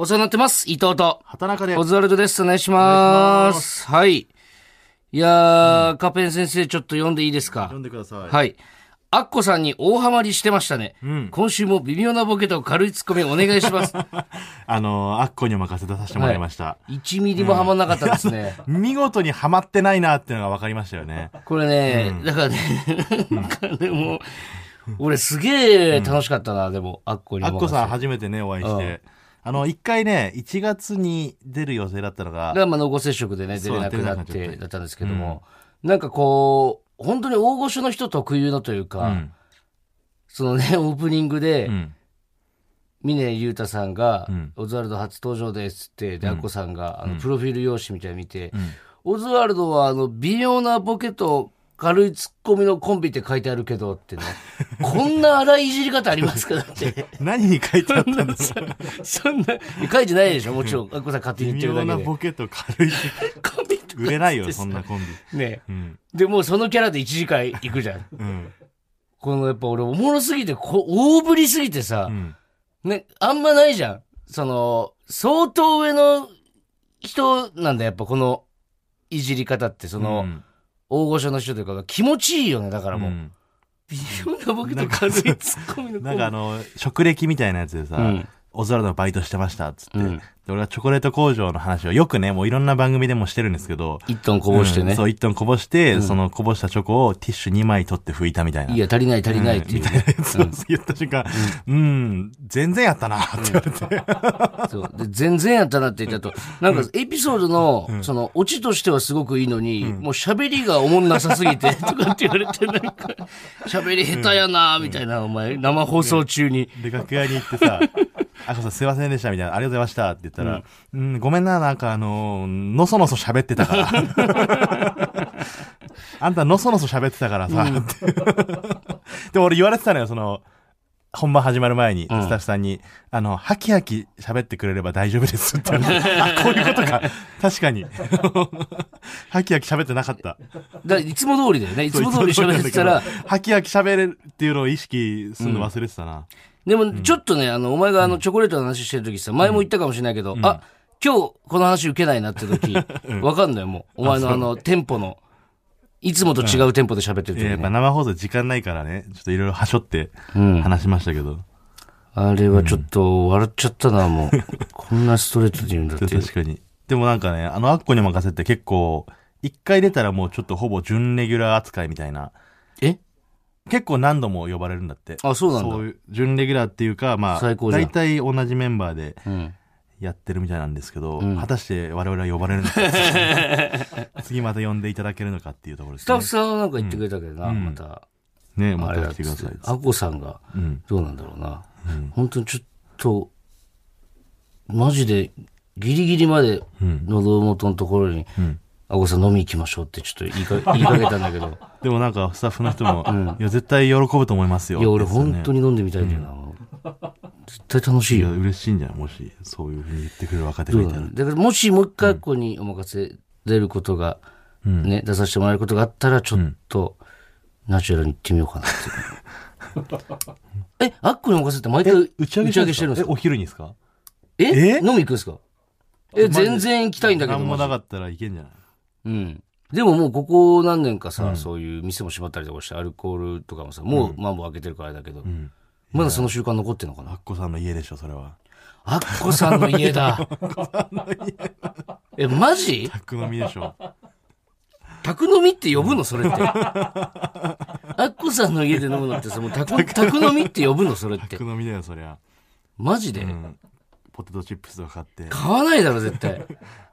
お世話になってます。伊藤と。畑中でオズワルドです。お願いします。はい。いやー、カペン先生ちょっと読んでいいですか？読んでください。はい。アッコさんに大ハマりしてましたね。今週も微妙なボケと軽いツッコミお願いします。あのー、アッコにお任せとさせてもらいました。1ミリもハマんなかったですね。見事にハマってないなっていうのが分かりましたよね。これね、だからね、でも、俺すげえ楽しかったな、でも、アッコにアッコさん初めてね、お会いして。あの、一回ね、1月に出る予定だったのが、が、まあ、濃厚接触でね、出れなくなってて、だったんですけども、なんかこう、本当に大御所の人特有のというか、うん。そのね、オープニングで、うん。峰優太さんが、うん。オズワルド初登場ですって、で、アッコさんが、あの、プロフィール用紙みたいに見て、ん。オズワルドは、あの、微妙なボケと軽いツッコミのコンビって書いてあるけどってね、こんな荒いいじり方ありますかだって。何に書いてあったんですかそんな、書いてないでしょ？もちろん、アッコさん勝手に微言ってるだけで。妙なボケと軽い。コンビとか売れないよ、そんなコンビ。ね。うん。で、もうそのキャラで1時間行くじゃん。うん。このやっぱ俺おもろすぎて、こ大振りすぎてさう、ん。ね、あんまないじゃん。その、相当上の人なんだ、やっぱこのいじり方って、その、うん大御所の人というかが気持ちいいよね、だからもう。うん微妙なボケと軽いツッコミのなんかあの、職歴みたいなやつでさ、うんオズワルドのバイトしてました、っつって。うんで、俺はチョコレート工場の話をよくね、もういろんな番組でもしてるんですけど、一トンこぼしてね。うんそう、一トンこぼして、そのこぼしたチョコをティッシュ2枚取って拭いたみたいな。いや、足りない足りないっていう ね。そう言った瞬間、うん、全然やったな、って言われて。そう。で、全然やったなって言ったと、なんかエピソードの、その、オチとしてはすごくいいのに、もう喋りがおもんなさすぎて、とかって言われて、なんか、喋り下手やな、みたいな、お前、生放送中に。で、楽屋に行ってさ、あこさんすいませんでした、みたいな、ありがとうございました、って言ったら、うん、ごめんな、なんかあのー、のそのそ喋ってたから。あんたのそのそ喋ってたからさ、って。でも俺言われてたのよ、その、本番始まる前に、スタッフさんに、あの、ハキハキ喋ってくれれば大丈夫ですって。あ、こういうことか。確かに。ハキハキ喋ってなかった。だいつも通りだよね。いつも通り喋ってたら、ハキハキ喋れるっていうのを意識するの忘れてたな。でも、ちょっとね、あの、お前があの、チョコレートの話してる時さ、前も言ったかもしれないけど、あ、今日この話受けないなって時、わかんないもう。お前のあの、テンポの、いつもと違うテンポで喋ってるいややっぱ。生放送時間ないからね、ちょっといろいろはしょってうん。話しましたけど。あれはちょっと笑っちゃったな、もう。こんなストレートで言うんだって。確かに。でもなんかね、あのアッコに任せて結構、一回出たらもうちょっとほぼ準レギュラー扱いみたいな。え結構何度も呼ばれるんだって。あ、そうなんだ。そういう、準レギュラーっていうか、まあ、最高じゃん大体同じメンバーでうん。やってるみたいなんですけど、ん果たして我々は呼ばれるのか、次また呼んでいただけるのかっていうところですねスタッフ。さんはなんか言ってくれたけどな、んまた。ね、まあれだっ来てくださいって。。アコさんが、うん。どうなんだろうな。本当にちょっと、マジで、ギリギリまで、喉元のところに、んアコさん飲み行きましょうってちょっと言いか 言いかけたんだけど、でもなんかスタッフの人も、いや、絶対喜ぶと思いますよ。いや、俺本当に飲んでみたいんだよな。絶対楽しいいや、よ。嬉しいんじゃん、もし、そういうふうに言ってくれる若手どがいたら。だから、もしもう一回ここにお任せ出ることが、ね、出させてもらえることがあったら、ちょっと、ナチュラルに行ってみようかなっていう。え、アッコにお任せって毎回打ち上げしてるんですえ、か？お昼にですか？え？え？飲み行くんですか？え、全然行きたいんだけど。何もなかったらいけんじゃない？うん。でももうここ何年かさ、そういう店も閉まったりとかして、アルコールとかもさ、もうマンボウ開けてるからあれだけど、んまだその習慣残ってんのかな？アッコさんの家でしょ、それは。アッコさんの家だ。え、マジ？宅飲みでしょ。宅飲みって呼ぶの？それって。アッコさんの家で飲むのってさ、もう宅宅飲みって呼ぶの？それって宅。飲みだよ、そりゃ。マジで、うん。ポテトチップスとか買って、買わないだろ、絶対。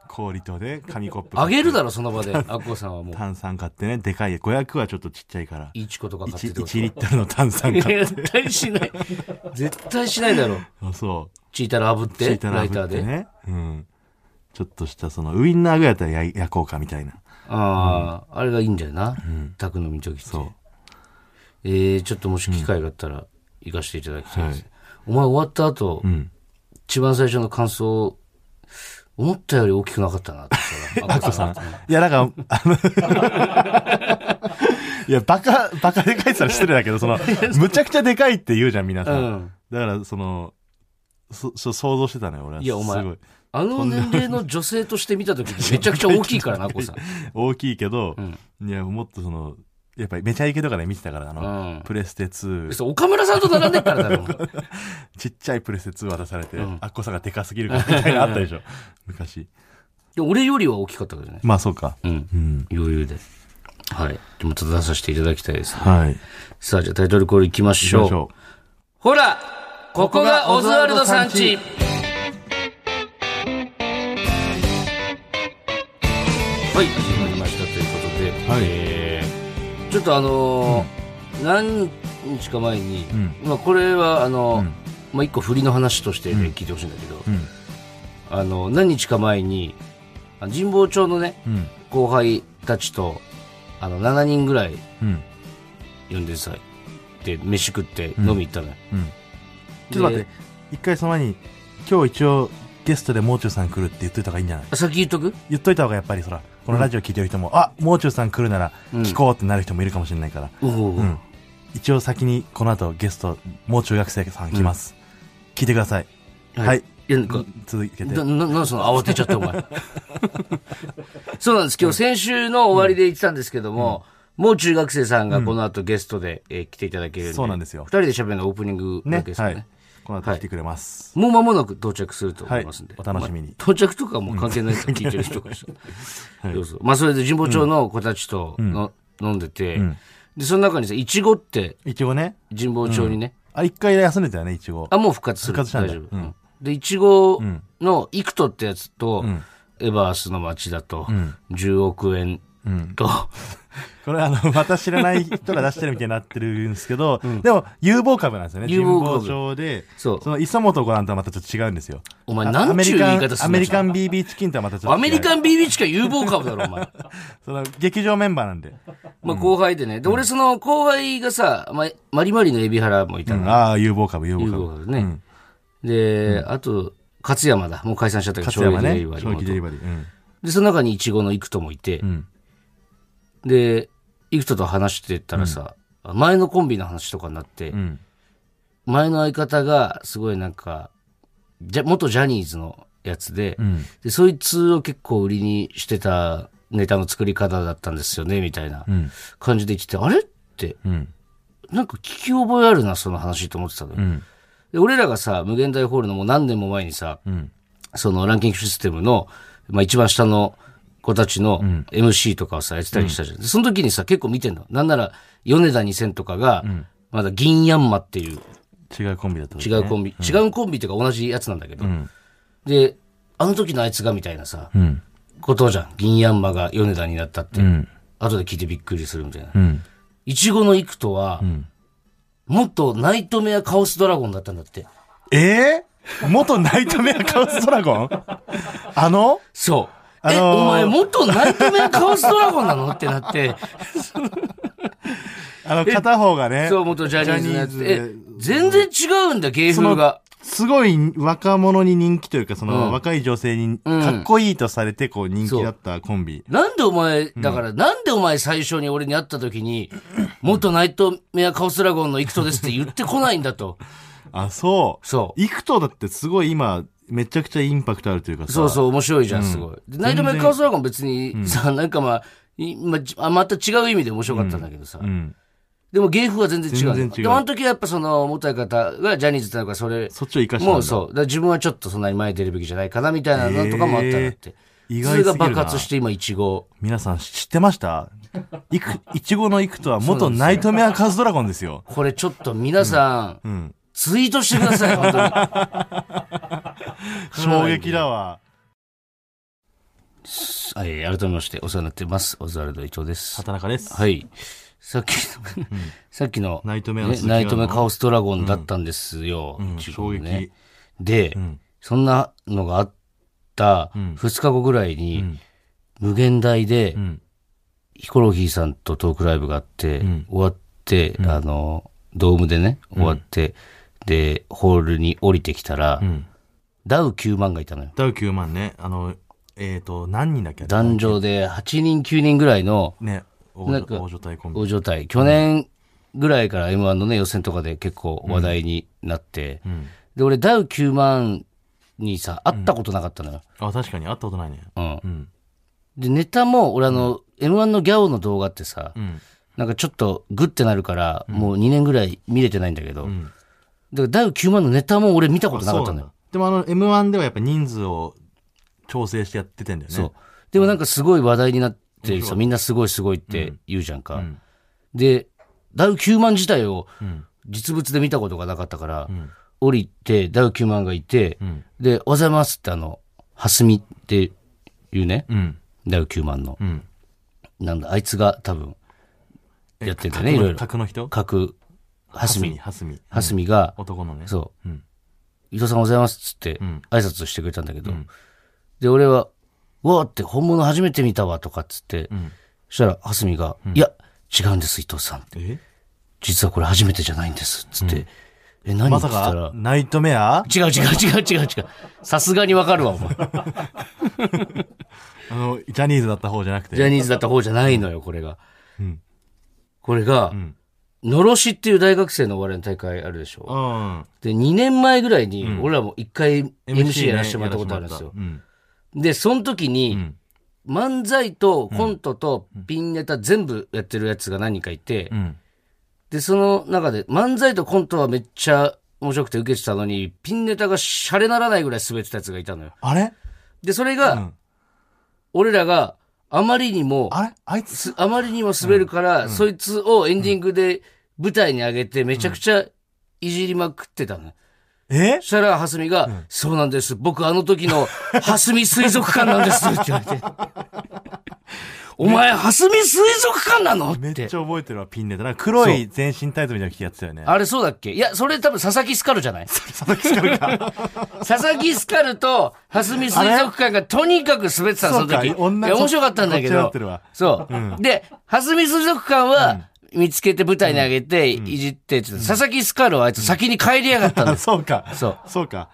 氷とね、紙コップ。あげるだろ、その場で。アッコさんはもう。炭酸買ってね、でかい。500はちょっとちっちゃいから。イチコとか買って 1, ってこと1リットルの炭酸買って。絶対しない。絶対しないだろ。あそう。チータラ炙って、チータラライターで。炙ってね。うん。ちょっとしたその、ウインナーぐらいだったら焼焼こうかみたいな。ああ、あれがいいんだよな。宅飲みの時って。そう。えー、ちょっともし機会があったら行かせていただきたいです。はいお前終わった後、うん。一番最初の感想、思ったより大きくなかったなって言ったら。アッコさん。いや、なんか、あの、いや、バカ、バカでかいって言ったら失礼だけど、その、むちゃくちゃでかいって言うじゃん、皆さ。うんん。だから、その、そそ想像してたのよ、俺は。いやお前。あの年齢の女性として見た時にめちゃくちゃ大きいからな、こさん。大きいけど、んいや、もっとその、やっぱりめちゃイケとかで見てたから、あの、うんプレステ2、そう岡村さんと並んでっからだろ。ちっちゃいプレステ2渡されて、んあっこさがでかすぎるからみたいなのあったでしょ。昔。で俺よりは大きかったけどね。まあそうか。うん。うん。余裕で。はい。でもただ出させていただきたいですね。はい。さあ、じゃあタイトルコールいきましょう。行きましょほらここがオズワルドさんちはい、始とあのー何日か前に、んまあこれはあのーうんまあ一個振りの話として、ね聞いてほしいんだけど、う。うん。あの、何日か前に、あ神保町のね、うん。後輩たちと、あの、7人ぐらいうん。呼んでさ、で、飯食って飲み行ったのよ。うん。ちょっと待って、一回その前に、今日一応ゲストでもう中さん来るって言っといた方がいいんじゃない？あ先言っとく？言っといた方がやっぱりそら、このラジオ聞いてる人も、あ、もう中さん来るならうん聞こうってなる人もいるかもしれないから。うん。一応先にこの後ゲスト、もう中学生さん来ます。聞いてください。はい。いや、なんか、続けて。な、な、その慌てちゃってお前。そうなんです。今日先週の終わりで言ってたんですけども、もう中学生さんがこの後ゲストで、えー来ていただける。そうなんですよ二人で喋るのオープニングだねけですかね。はい。この後来てくれます。もう間もなく到着すると思いますんで。はい。お楽しみに。まあ到着とかはもう関係ないと聞いてる人からしたら。そうそう。まあそれで神保町の子たちとの、飲んでて、ん。で、その中にさ、いちごっていちごね。神保町にね、あ、一回休んでたよね、いちご。あ、もう復活する。復活した大丈夫。うん。うんで、いちごのイクトってやつと、ん。エバースの街だと、ん。10億円うん。と、これあの、また知らない人が出してるみたいになってるんですけど、でも、有望株なんですよね。有望株神保町で、そうその磯本五段とはまたちょっと違うんですよ。お前あなんちゅう言い方すんの？アメリカン BB チキンとはまたちょっと違う。アメリカン BB チカ有望株だろ、お前。その、劇場メンバーなんで。まあ後輩でね。で、俺その後輩がさ、まマリマリの海老原もいたの。ああ、有望株、有望有株。望株ね。で、あと、勝山だ。もう解散しちゃったけど、勝山ね。衝撃デリバリー。で、その中にイチゴのイクトもいて、うん。で、イクトと話してたらさ、前のコンビの話とかになって、うん。前の相方がすごいなんか、じゃ元ジャニーズのやつで、うん。で、そいつを結構売りにしてたネタの作り方だったんですよね、みたいなうん。感じで言ってて、あれ？って、うん。なんか聞き覚えあるな、その話と思ってたのよ。うん。で俺らがさ、無限大ホールのもう何年も前にさ、うん。そのランキングシステムの、まあ一番下の子たちの MC とかをさ、やってたりしたじゃん。でその時にさ、結構見てんの。なんなら、米田2000とかが、まだ銀ヤンマっていう違うコンビだった、違うコンビ、違うコンビっていうか同じやつなんだけど、んで、あの時のあいつがみたいなさ、うん。ことじゃん。銀ヤンマが米田になったって。うん。後で聞いてびっくりするみたいな。うん。いちごのイクトは、んもっとナイトメアカオスドラゴンだったんだって。ええ 元ナイトメアカオスドラゴン？あの？そう。あのーえ、お前元ナイトメアカオスドラゴンなの？ってなって、あの、片方がね、そう、元ジャニーズのやつえ、全然違うんだ、芸風が。すごい若者に人気というか、その、うん若い女性にうんかっこいいとされて、こう人気だったコンビ。なんでお前、だから、なんでお前最初に俺に会った時に、元ナイトメアカオスドラゴンのイクトですって言ってこないんだと。あ、そう。そう。イクトだってすごい今、めちゃくちゃインパクトあるというかさ。そうそう、面白いじゃん、すごい。でナイトメアカオスドラゴン別にさ、なんかまあ、いまあ、また違う意味で面白かったんだけどさ。うん。でも芸風は全然違うの。全然違うでもあの時はやっぱその元相方がジャニーズってのがそれ、そっちを生かした。もうそう。自分はちょっとそんなに前に出るべきじゃないかなみたいなのとかもあったんだって。意それが爆発して今、イチゴ。皆さん知ってました？いく、いちごのイクトは元ナイトメアカズドラゴンですよ。これちょっと皆さん。ツイートしてください、本当に。衝撃だわ。はい、改めましてお世話になってます。オズワルド伊藤です。畑中です。はい。さっきの、さっきの、ナイトメアのねナイトメカオスドラゴンだったんですよ。うんイチゴの衝撃。で、んそんなのがあったん2日後ぐらいに、ん無限大で、うん。ヒコロヒーさんとトークライブがあって、ん終わって、あの、ドームでね、終わって、で、ホールに降りてきたら、うん。ダウ9万がいたのよ。ダウ9万ね。あの、えっ、と、何人だっけ？壇上で8人9人ぐらいのね。大なんか大所帯コンビ。大所帯。去年ぐらいから M1 のね、予選とかで結構話題になって、んで、俺、ダウ9万にさ、会ったことなかったのよ。あ、確かに会ったことないね。うん。うん。で、ネタも、俺あの、M1 のギャオの動画ってさ、うん。なんかちょっとグッてなるから、もう2年ぐらい見れてないんだけど、んだからダウ9万のネタも俺見たことなかったのよ。でもあの、M1 ではやっぱ人数を調整してやっててんだよね。そう。でもなんかすごい話題になってさ、みんなすごいすごいって言うじゃんか。んで、ダウ9万自体をん実物で見たことがなかったから、ん降りて、ダウ9万がいて、んで、おはようございますってあの、はすみっていうね、うん。ダウ9万の。うん。なんだ、あいつが多分、やってんだよね、いろいろ。角の人？各、はすみ。はすみ。はすみが、男のね。そう、うん。伊藤さんおはようございますっつってん、挨拶してくれたんだけど、で、俺は、うわーって本物初めて見たわとかっつって、んそしたら、はすみが、いや、違うんです、伊藤さんって。え？実はこれ初めてじゃないんです、つって。え、何まさか、、ナイトメア？違う違う違う違う違う。さすがにわかるわ、お前。あの、ジャニーズだった方じゃなくて？ジャニーズだった方じゃないのよ、これが。うんこれが、んのろしっていう大学生のお笑いの大会あるでしょ。うん。で、2年前ぐらいに、俺らも一回 MC ねやらせてもらったことあるんですよ。うん。で、その時に、ん漫才とコントとピンネタ全部やってるやつが何人かいて、うん。で、その中で漫才とコントはめっちゃ面白くて受けてたのに、ピンネタがシャレならないぐらい滑ってたやつがいたのよ。あれ？で、それが、うん俺らがあまりにも、あれ？あいつ、すあまりにも滑るから、そいつをエンディングで舞台に上げてめちゃくちゃいじりまくってたのよ。え？そしたら、はすみが、そうなんです。僕、あの時の、はすみ水族館なんです。って言われて。お前、はすみ水族館なの？っ。めってちゃ覚えてるわ、ピンネタ。なんか黒い全身タイツみたいなの着てやってたよね。あれそうだっけ？いや、それ多分佐々木スカルじゃない？佐々木スカルか。佐々木スカルと、はすみ水族館がとにかく滑ってたの、その時。いや面白かったんだけど。そう。で、はすみ水族館は、見つけて舞台に上げて、いじってって佐々木スカルはあいつ先に帰りやがったんあ、です。そうか。そう。そうか。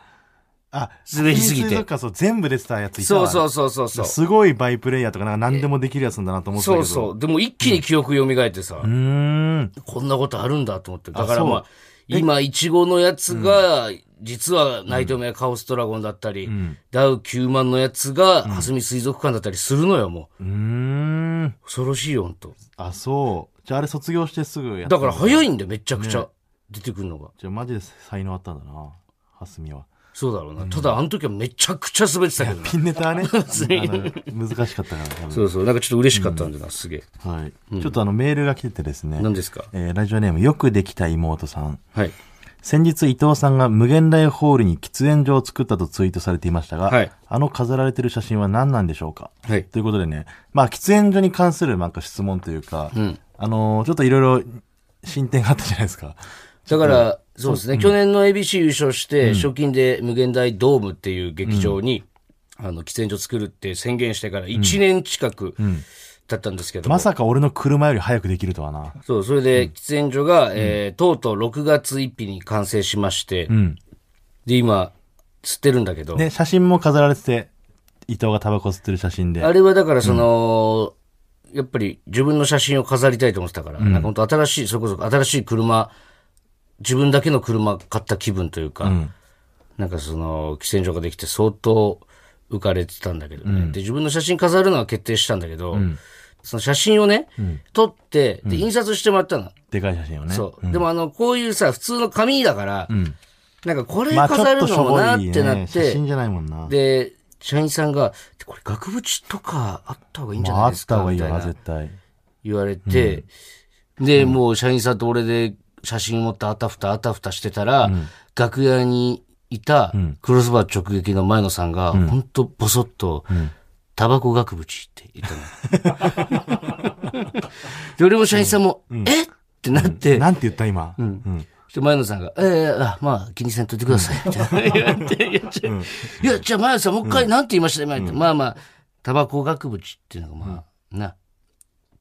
あ、滑りすぎて水族館そう、全部出てたやついたわそうそうそうそうそう。すごいバイプレイヤーとかなんか何でもできるやつなんだなと思ってたけど。そうそう。でも一気に記憶蘇ってさ、う。ん。こんなことあるんだと思って。だからまあ、今、イチゴのやつが、実はナイトメアカオストラゴンだったり、ダウ9万のやつが、はすみ水族館だったりするのよ、もうーん。う。恐ろしいよ、ほんと。あ、そう。じゃああれ卒業してすぐやっただから早い。いんだよ、めちゃくちゃ。出てくるのが。じゃあマジで才能あったんだな。はすみは。そうだろうな。ただ、あの時はめちゃくちゃ滑ってたけどな。ピンネタはね、あの難しかったから多分そうそう。なんかちょっと嬉しかったんだな、すげえ。はい。ちょっとあのメールが来ててですね。何ですか？えーラジオネームよくできた妹さん。はい。先日伊藤さんが無限大ホールに喫煙所を作ったとツイートされていましたが、はいあの飾られてる写真は何なんでしょうか？はい。ということでね、まあ喫煙所に関するなんか質問というか、んあのーちょっといろいろ進展があったじゃないですか。だから、そうですね、去年の ABC 優勝して、賞金で無限大ドームっていう劇場に、あの、喫煙所作るって宣言してから1年近く経ったんですけども、まさか俺の車より早くできるとはな。そう、それで喫煙所が、えーとうとう6月1日に完成しまして、うん。で、今、吸ってるんだけど、で、写真も飾られてて、伊藤がタバコ吸ってる写真で。あれはだからその、やっぱり自分の写真を飾りたいと思ってたから、なんか本当新しい、それこそ新しい車、自分だけの車買った気分というか、んなんかその、喫煙所ができて相当浮かれてたんだけどね。で、自分の写真飾るのは決定したんだけど、その写真をね、撮って、で、印刷してもらったの。でかい写真をね。そう。でもあの、こういうさ、普通の紙だから、んなんかこれ飾るのもなってなね。って、写真じゃないもんな。で、社員さんが、これ額縁とかあった方がいいんじゃまあ、あっないですか？た方がいいよな、絶対。言われて、で、もう社員さんと俺で写真持ってあたふたあたふたしてたら、楽屋にいたクロスバー直撃の前野さんが、ほんとボソッと、タバコ額縁って言ったの。で、俺も社員さんも、え？ってなって、なんて言った今？うん。で、前野さんが、ええあ、まあ、気にせんといてください。いや、じゃあ、前野さん、もう一回、なんて言いました今言って、まあまあ、タバコ額縁っていうのが、まあ、な、っ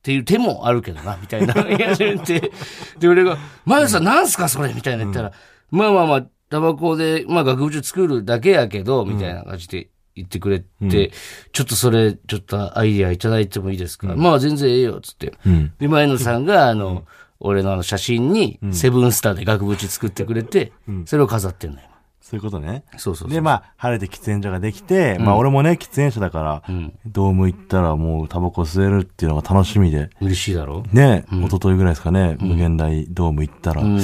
ていう手もあるけどな、みたいな。言 い始めて、で、俺が、前野さん、なんすかそれみたいな言ったら、まあまあまあ、タバコで、まあ、額縁作るだけやけど、みたいな感じで言ってくれて、ちょっとそれ、ちょっとアイディアいただいてもいいですか、まあ、全然ええよ、つって。うん。で、前野さんが、あの、俺のあの写真に、セブンスターで額縁作ってくれて、それを飾ってんのよ。そういうことね。そうそうそう。で、まあ、晴れて喫煙所ができて、まあ、俺もね、喫煙者だから、うん。ドーム行ったらもうタバコ吸えるっていうのが楽しみで、嬉しいだろ？ね、一昨日ぐらいですかね、無限大ドーム行ったら、うん。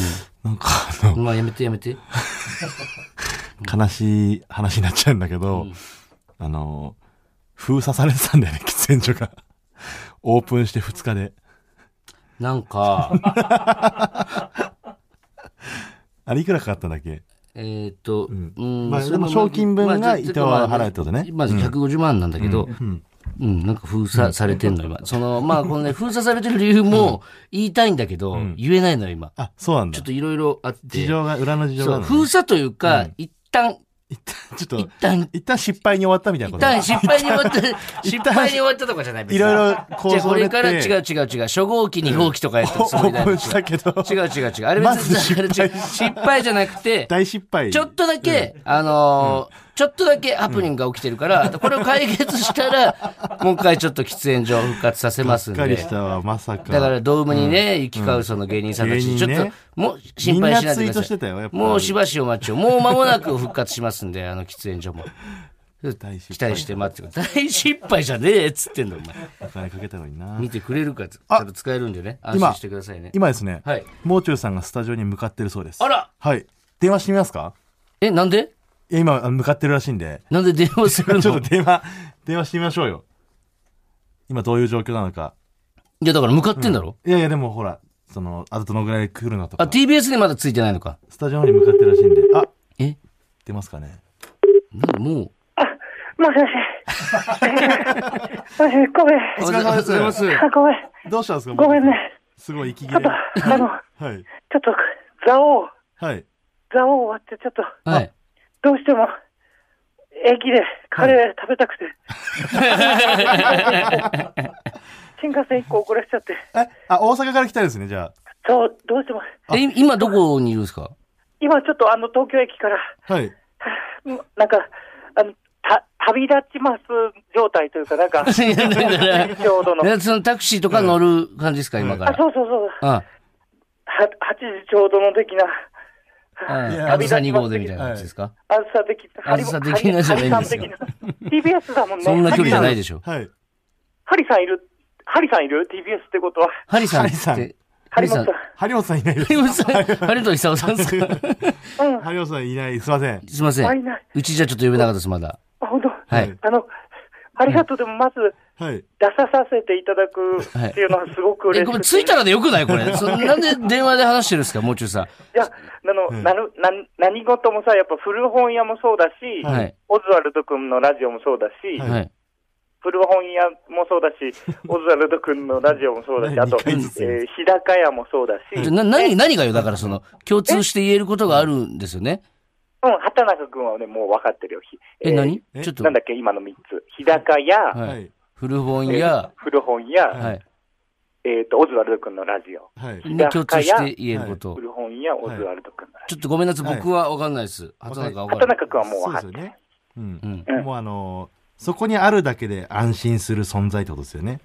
なんかあの、まあやめてやめて。悲しい話になっちゃうんだけど、あの、封鎖されてたんだよね、喫煙所が。オープンして2日で。なんか、あれいくらかかったんだっけ？えーっと、ん。うんまあでも賞金分がまあ伊藤は払うってことね。まず150万なんだけど、うん。うん、なんか封鎖されてんの、今。その、まあ、このね、封鎖されてる理由も言いたいんだけど、言えないのよ、今。あ、そうなんだ。ちょっ。といろいろあって。事情が、裏の事情が封鎖というか、一旦、一旦、ちょっと一、旦、一旦失敗に終わったみたいなこと一旦失敗に終わった、失敗に終わったとかじゃないいろいろ構じゃこれから違う違う違う、初号機、二号機とかやったら すごい大オープンしたけど、違う違う違う。あれま別にず失敗じゃなくて、大失敗。ちょっとだけ、あのーちょっとだけハプニングが起きてるから、これを解決したら、もう一回ちょっと喫煙所を復活させますんがっかりで。したわ、まさか。だから、ドームにね、行き交うその芸人さんたち、ちょっと、もう心配しないでください。もうしばしお待ちを。もう間もなく復活しますんで、あの 喫煙所も。期待して待ってください。大失敗じゃねえっつってんだ、お前。お金かけたのにな。見てくれるか、ちゃんと使えるんでね。安心してくださいね。今ですね、はい。もう中さんがスタジオに向かってるそうです。あらはい。電話してみますか？え、なんで？今、あの向かってるらしいんで。なんで電話する ちょっのと電話、電話してみましょうよ。今どういう状況なのか。いや、だから向かってんだろ、いやいや、でもほら、その、あとどのぐらい来るのとあ、か。TBS にまだついてないのか。スタジオに向かってるらしいんで。あ、え？出ますかね。なんもう？もしもし。もしもし、ごめん。お疲れ様ですございます。あ、ごめん。どうしたんですか？ごめんね。すごい息切れ。ちょっと、あの、はい。ちょっと、座を、はい。座を終わって、ちょっと、はい。どうしても、駅でカレー食べたくて。新幹線一個遅れしちゃって。え、あ、大阪から来たんですね、じゃそう、どうしても。え、今どこにいるんですか？今ちょっとあの東京駅から、あ。はい。うんなんか、あの、た、旅立ちます状態というか、なんか、ちょうどの。えそのタクシーとか乗る感じですか、今かあ、ら。そうそうそう。あ、は、8時ちょうどの的な。あずさ2号でみたいな感じですか？あずさ的な。あずさ的なじゃないんですよ TBS だもんね。そんな距離じゃないでしょ。はい。ハリさんいる？ハリさんいる ?TBS ってことは。ハリさんハリさんって。ハリさん。張本さんいないです。ハリモンさん、ハリと久さんですか？うん。張本さんいない。すいません。すいません。あいない。うちじゃちょっと呼べなかったです、まだ。あ、本当？はい。あの、ありがとう。でもまず、はい。出ささせていただくっていうのはすごくえ、嬉しくて。これ着いたらでよくない？これ。そなんで電話で話してるんですか？もう中さん。いや、あの、なぬ、な、何事もさ、やっぱ古本屋もそうだし、はい。オズワルド君のラジオもそうだし、はいはい。古本屋もそうだし、オズワルド君のラジオもそうだし、あと、えー日高屋もそうだし、な、何、何がよだからその、共通して言えることがあるんですよね？うん、畑中君はね、もう分かってるよ。ひえ、ー何？えちょっとなん、だっけ、今の3つ。日高屋、ははいい。古本屋、古本屋、はい。えっ、と、オズワルド君のラジオ。はい。に共通して言えること。古本屋、オズワルド君のラジちょっとごめんなさい、はい僕はわかんないです。畑中わオ。かる。畑中君はもう。そうですよね。うんう。ん。うんもうあのーそこにあるだけで安心する存在ってことですよね。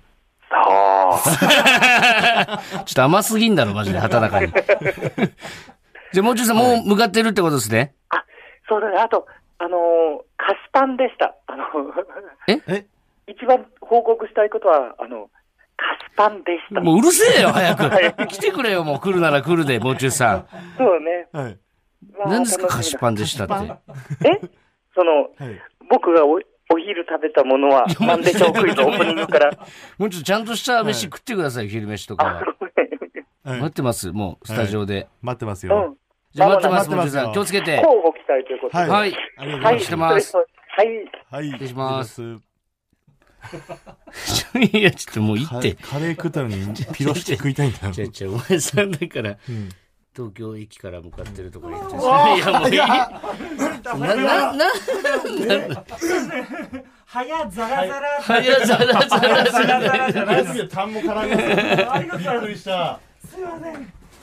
そう。ちょっと甘すぎんだろ、マジで、畑中に。じゃあ、もう中さん、もう向かってるってことですね。あ、そうだね。あと、あのー菓子パンでした。あの、え？一番報告したいことは、あの、菓子パンでした。もううるせえよ、早く。来てくれよ、もう来るなら来るで、もう中さん。そうね。はい。まあ何ですか、菓子パンでしたって。え？その、はい。僕がおお昼食べたものは何でしょうクイズオープニングから。もうちょっとちゃんとした飯食ってください、昼飯とかは。はい待ってます、もう、スタジオで。待ってますうよん。。じゃあ待ってます、待ってますよもう中さん。気をつけて。交互期待ということで。はいはい。ありがとうごはい。ざいしてますはい。はい。失礼します失いや、ちょっともう行って。カレー食ったのに、ピロして食いたいんだよ。違う違う、お前さんだから、うん東京駅から向かってるところ行っていや、もういい。な、な、な、はやザラザラはやざらざらざら。じゃないです単も絡みます。ありがとうございますびっくりした。すいま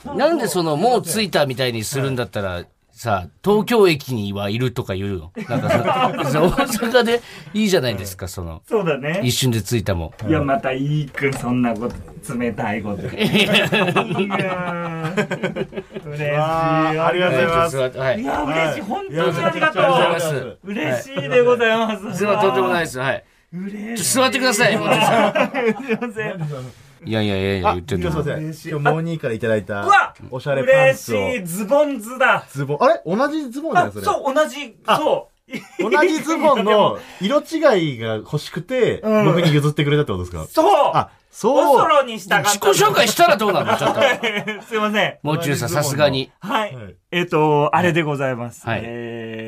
せんなんでその、もう着いたみたいにするんだったら、さ、東京駅にはいるとか言うの？なんかさ、大阪でいいじゃないですか、その、そうだね。一瞬で着いたもん。いや、またいいくん、そんなこと、冷たいこと。いやー嬉しい。ありがとうございますいい。や、嬉しい。本当にありがありがとうございま。す。嬉しいでございます。すいません、とんでもないです。はい。嬉しい。座ってください、すいません。といやいやいやいや、あ、言ってんの今日すい。ません。今日モーニーからいただいうたわ、おしゃれパン嬉しツを。い。ズボンズだ。ズボン。あれ？同じズボンじゃなあい、それ。そう、同じ、そう。同じズボンの 色違いが欲しくて、うん僕に譲ってくれたってことですか？そうあ、おそう。そろにしたかっ自た。己紹介したらどうなの？ちょっと。すいません。もう中さん、さすがに。はい。はいえっ、と、あれでございます。はいえー、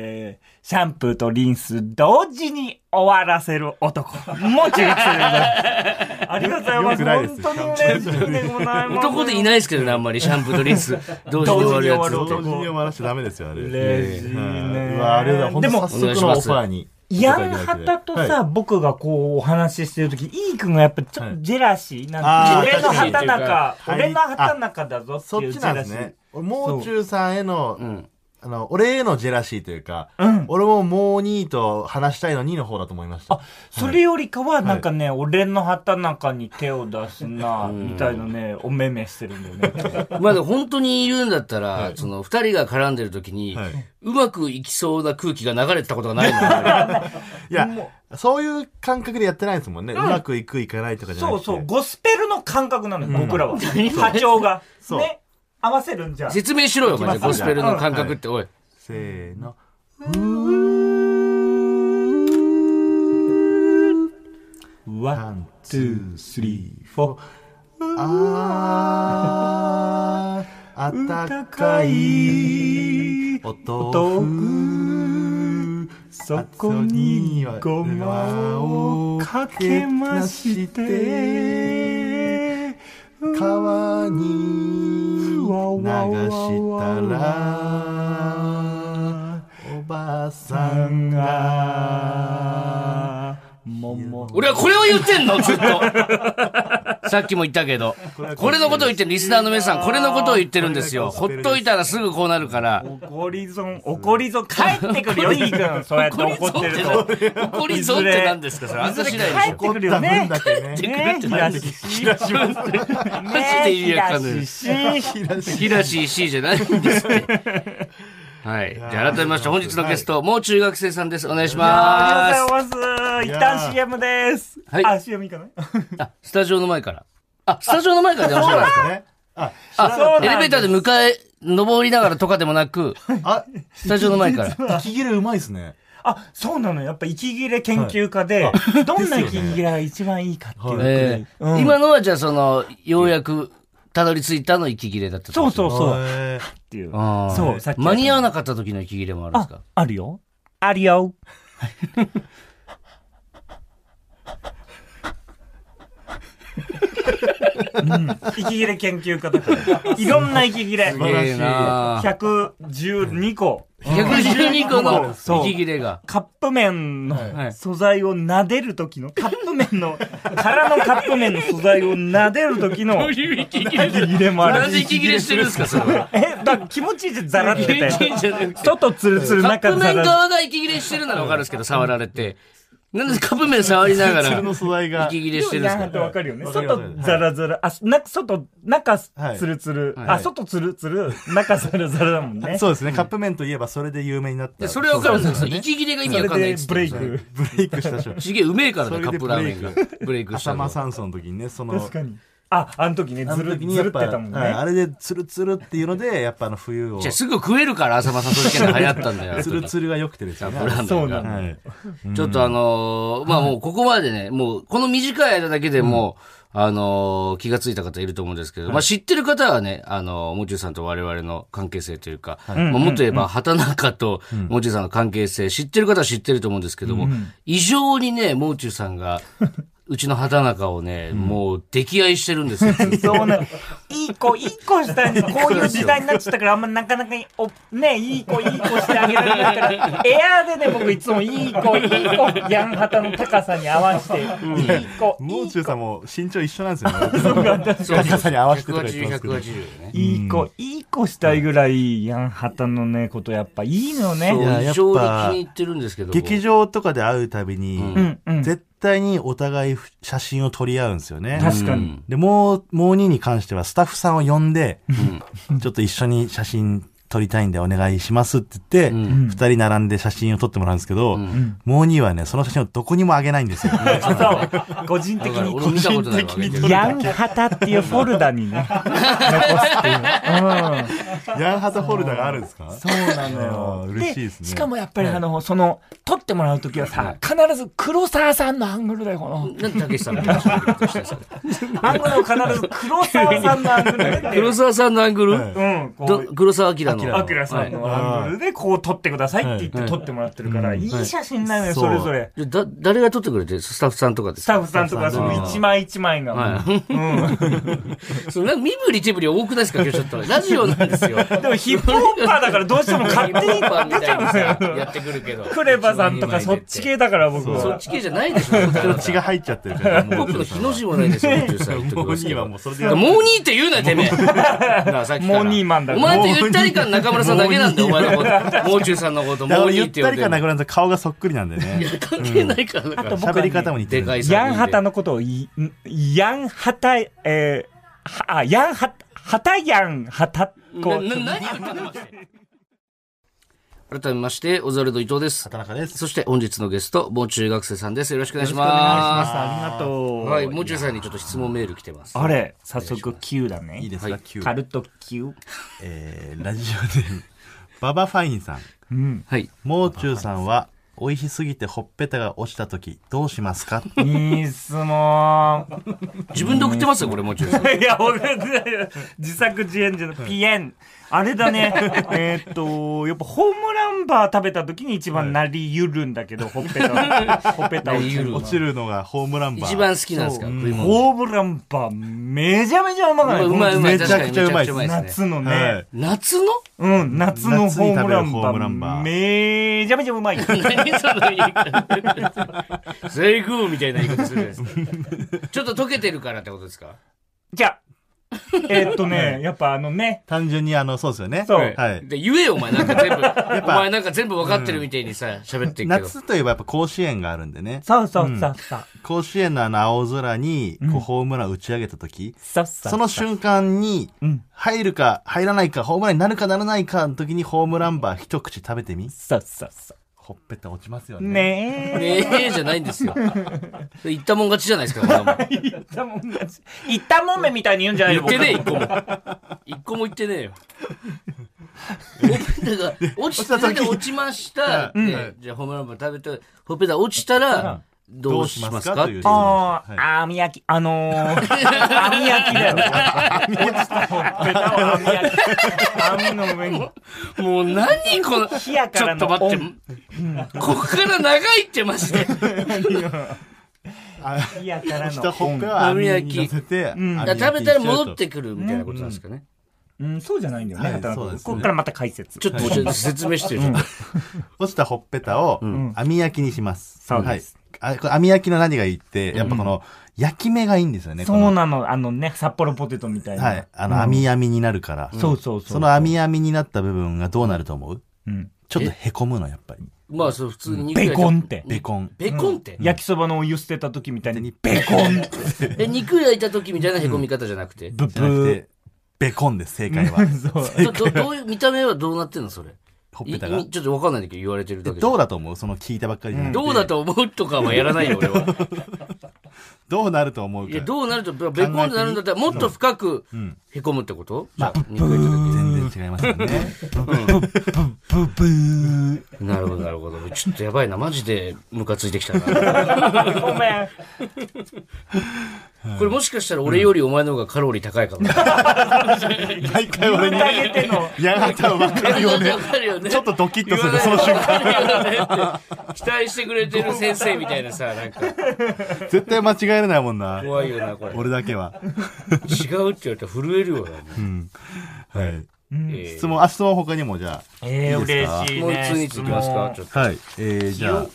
シャンプーとリンス同時に終わらせる男。もう中学生でございます。ありがとうございます。です本当に嬉しいでございます。男でいないですけどね、あんまりシャンプーとリンス、同時に終わるやつ同時に終わらしちゃダメですよ、あれ。嬉しいね。うわ、ありがとうございます。本当でも、早速のオファーに。ヤンハタとさ、はい僕がこうお話ししてるとき、イー君がやっぱちょっとジェラシーなんて、俺の畑中、はい俺の畑中だぞっていうそっちジェラシーなんですね。。もう中さんへのう、ん。あの、俺へのジェラシーというか、うん。俺ももう2と話したいの2の方だと思いました。それよりかは、なんかね、俺の畑中に手を出すな、みたいなね、おめめしてるんだよね。まあでも本当に言うんだったら、はいその二人が絡んでる時に、はいうまくいきそうな空気が流れてたことがないのよ いや、そういう感覚でやってないですもんね。うまくいくいかないとかじゃなくて。そうそう、ゴスペルの感覚なのよ、僕らは。波長が。そうね。合わせるんじゃ。説明しろよ、マジで。いきますゴスペルの感覚って、おい。せーの。ワ one、two、three、four。あー、あったかい、お豆腐、そこにごまをかけまして、川に流したら、おばあさんが、桃俺はこれを言ってんのずっと。さっきも言ったけど。これのことを言ってるリスナーの皆さん、これのことを言ってるんですよ。ほっといたらすぐこうなるから。怒り損、怒り損、帰ってくるよ、いい君。そうやって怒ってると。怒り損って何ですか？それ。あんた次第でしょ。帰ってくるよね。だけね。ねえ、何東市。マジで意味わかんないねえ東市。ヒラシー C じゃないんですって。はい。じゃあ改めまして本日のゲスト、もう中学生さんです。お願いしありがとうまございます。一旦 CM です。はいあ、CM いいかな？す。あ、スタジオの前から。あ、スタジオの前から出ましたかね。あ、あエレベーターで迎え、登りながらとかでもなく、あ、スタジオの前から。息切れうまいですね。あ、そうなの。やっぱ息切れ研究家で、どんな息切れが一番いいかっていう。ええうん今のはじゃあその、ようやくたどり着いたの息切れだったそうそうう。そう。っへていう。そうさっき間に合わなかった時の息切れもあるんですあか、あるよ。あるよ。うん、息切れ研究家だから。いろんな息切れ。すげえな112個。112個のそう息切れが。カップ麺のはい素材を撫でる時の、カップ麺の、空のカップ麺の素材を撫でる時の息いう息切れもあるなんで息切れしてるんですか、それ。え、だ気持ちいいじゃん、ザラってて。外ツルツル、カップ麺中ザラ。側が息切れしてるならわかるんですけど、触られて。なんでカップ麺触りながら 鶴の素材が。息切れしてるんですか？わかるよね。外ザラザラ。あ、な、外、中はいツルツル。はいあ、外ツルツル、中ザラザラだもんね。そうですね。カップ麺といえばそれで有名になった。でそれはわかるんですそうけど、息切れが意味わかんないブレイク。ブレイクしたでしょ。ちげえうめえからね、それでカップラーメンがブレイ。ブレイクしたの浅間。山荘の時にね、その、確かに。あ、あの時ね、あずる、の時にやっぱ、ずるってたもんはいあね。れでツルツルっていうので、やっぱあの冬をじゃ、あすぐ食えるから、浅間さんそういう件が流行ったんだよ。ツルツルが良くてですよね。そうなのはい。ちょっとあのーまあもうここまでね、もうこの短い間だけでもう、あのー気がついた方いると思うんですけど、まあ知ってる方はね、あのーもちゅうさんと我々の関係性というか、まあもっと言えば、畑中ともちゅうさんの関係性、知ってる方は知ってると思うんですけども、異常にね、もうちゅうさんが、うちの畑中をね、もう溺愛してるんですよ。そうな、いい子、いい子したいんです。こういう時代になっちゃったから、あんまなかなかいお、ね、いい子、いい子してあげられないから、エアーでね、僕いつもいい子、いい子、ヤンハタの高さに合わせて、いい子、もいうい子、中さんも身長一緒なんですよね。高さに合わせてとか言ってますけど。180、180ね。いい子、いい子したいぐらい、ヤンハタのね、ことやっぱいいのよね。非常に気に入ってるんですけど。劇場とかで会うたびに、うん、うん。絶対にお互い写真を撮り合うんですよね。確かに。で、もう、もう2に関してはスタッフさんを呼んで、ちょっと一緒に写真撮りたいんでお願いしますって言って、ん二、人並んで写真を撮ってもらうんですけど、もう2はね、その写真をどこにもあげないんですよ。そう。個人的に個人的にけヤンハタっていうフォルダにね、残すっていう。うん。ヤンハタフォルダがあるんですか？そうなのよ嬉しいですねしかもやっぱりあの、その、撮ってもらうときはさ、必ず黒沢さんのアングルだよ、この。なんでたけしさん アングルを必ず黒沢さんのアングルで。黒沢さんのアングル、うん。黒沢明の。アキラさんのアングルでこう撮ってくださいって言って撮ってもらってるから、いい写真なのよ、それぞれ。でだ、誰が撮ってくれてる？スタッフさんとかですか？スタッフさんとかその一枚一枚が。はい。うん。そうなんか身振り手振り多くないですか？今日ちょっと。ラジオなんですよ。でもヒップホッパーだからどうしても勝手に出ちゃうんたいにさ、だよ。やってくるけど。クレバさんとかそっち系だから僕は。そっち系じゃないでしょ。血が入っちゃってるから、僕の日の字もないんですよ、もう中さん言ってもう2くださいはもうそれでもう2って言うなよ、てめえ。なあさっきからもうニーマンだお前とゆったり感中村さんだけなんだよ、お前のこと。もう中さんのこと、もう2だからゆったっ言われてる。てりかなくなると顔がそっくりなんでいね。や、関係ないから、だから。喋り方も似てる。でかいさヤンハタのことをい、んヤンハタ、えー、はあ、ヤンハタ、ハタヤンハタ、こう、なな何言ってんの？マジで改めまして、オザルド伊藤です。畑中です。そして本日のゲスト、もう中学生さんです。よろしくお願いしお願いしま。ますありがとう。はい、もう中さんにちょっと質問メール来てます。あれ、早速 Q だね。いいですか、はい Q カルト Q? えー、ラジオネーム、ババファインさん。うん。はい。もう中さんは、美味しすぎてほっぺたが落ちた時どうしますか？いい質問。自分で送ってますよ、これ、もう中さん。いや、俺、自作自演じゃなくピエン。あれだね。えーっと、やっぱホームランバー食べた時に一番なりゆるんだけど、ほっぺた、ほっぺた落ち る。落ちるのがホームランバー。一番好きなんですか？ホームランバー、めちゃめちゃうまくないうまいうまい、めちゃくちゃうまいですね。夏のね。はい夏の？うん、夏のホームランババー。ーめちゃめちゃうまい。何その言い方。最高みたいな言い方するじゃないですか。ちょっと溶けてるからってことですか？じゃあ、えーっとね、やっぱあのね、単純にあの、そうですよね。そうはい。で、言えよ、お前。なんか全部、お前なんか全部分かってるみたいにさ、喋ってるけど。夏といえばやっぱ甲子園があるんでね。そうそうそうそう。甲子園のあの青空に、こう、ホームラン打ち上げた時、そうそうその瞬間にうん、入るか入らないか、ホームランになるかならないかの時にホームランバー一口食べてみ？そうそうそほっぺた落ちますよう。ね。ねえ。ねえじゃないんですよ。言ったもん勝ちじゃないですか、こんなもん言ったもん勝ち。言ったもんめみたいに言うんじゃないよ。言ってねえ、一個も。一個も言ってねえよ。ほっぺたが落ちて落ちました。うんでじゃあ、ホームランバー食べて、ほっぺた落ちたら、どうしますか？どうしますか？というあはい。あ、網焼き、あのー、網焼きだよ。落ちたほっぺたを網焼き。網の上に。もう何この、ちょっからのと待って。ここから長いってマジで。あ火やからの網焼き食べたら戻っ焼てくるみたいなことなんですかね。うん、そうじゃないんだよね。はいねここからまた解説。ちょっと説明してよ、ちょっと。落ちたほっぺたを網焼きに。します。そうですはい。あこれ網焼きの何がいいって、やっぱこの焼き目がいいんですよね。そうなの、あのね、札幌ポテトみたいな。はい。あの、網網になるから。そうそうそう。その網網になった部分がどうなると思う？うん。ちょっとへこむの、やっぱり。まあ、そう、普通に肉ベコンって。ベコン。ベコンって？焼きそばのお湯捨てた時みたいに、ベコンって。え、肉焼いた時みたいなへこみ方じゃなくて？ブブー。て、ベコンです、正解は。そう。どういう、見た目はどうなってんのそれ？ほっぺたが。ちょっとわかんないんだけど言われてるだけでどうだと思う？その聞いたばっかりじゃなくて。どうだと思うとかはやらないよ、俺は。どうなると思うかいや、。どうなると、ベコンになるんだったら、もっと深くんへこむってこと？じまあ全然違いますよね。ブブー。なるほど、なるほど。ちょっとやばいな。マジでムカついてきたな。ごめん。これもしかしたら俺よりお前の方がカロリー高いかも。毎回俺に。やがた分かるよねわ。かるよね。ちょっとドキッとする、その瞬間。期待してくれてる先生みたいなさ、なんか。絶対間違ええれないもんな。怖いよな、これ。俺だけは。違うって言われたら震えるよな。うん。はい。え質問、あ、質問他にもじゃえー、いいですか？嬉しいね。もう一つにつきますか？ちょっあ。はい。えー、じゃあ、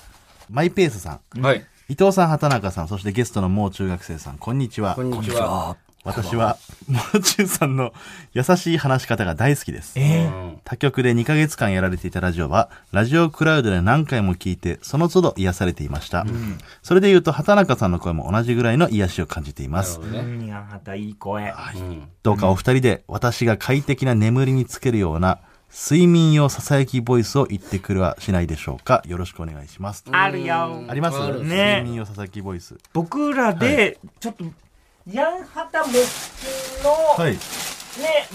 マイペースさん。と。はい。伊藤さん、畑中さん、そしてゲストのもう中学生さん、こんにちは。こんにちは。私は、もう中さんの優しい話し方が大好きです。え他局で2ヶ月間やられていたラジオは、ラジオクラウドで何回も聞いて、その都度癒されていました。それで言うと、畑中さんの声も同じぐらいの癒しを感じています。ね。うん、やだ、いい声。うんどうかお二人で私が快適な眠りにつけるような睡眠用ささやきボイスを言ってくるはしないでしょうかよろしくお願いします。あるよ。あります？ね睡眠用ささやきボイス。僕らで、ちょっと、ヤンハタ木琴の、はい。ね、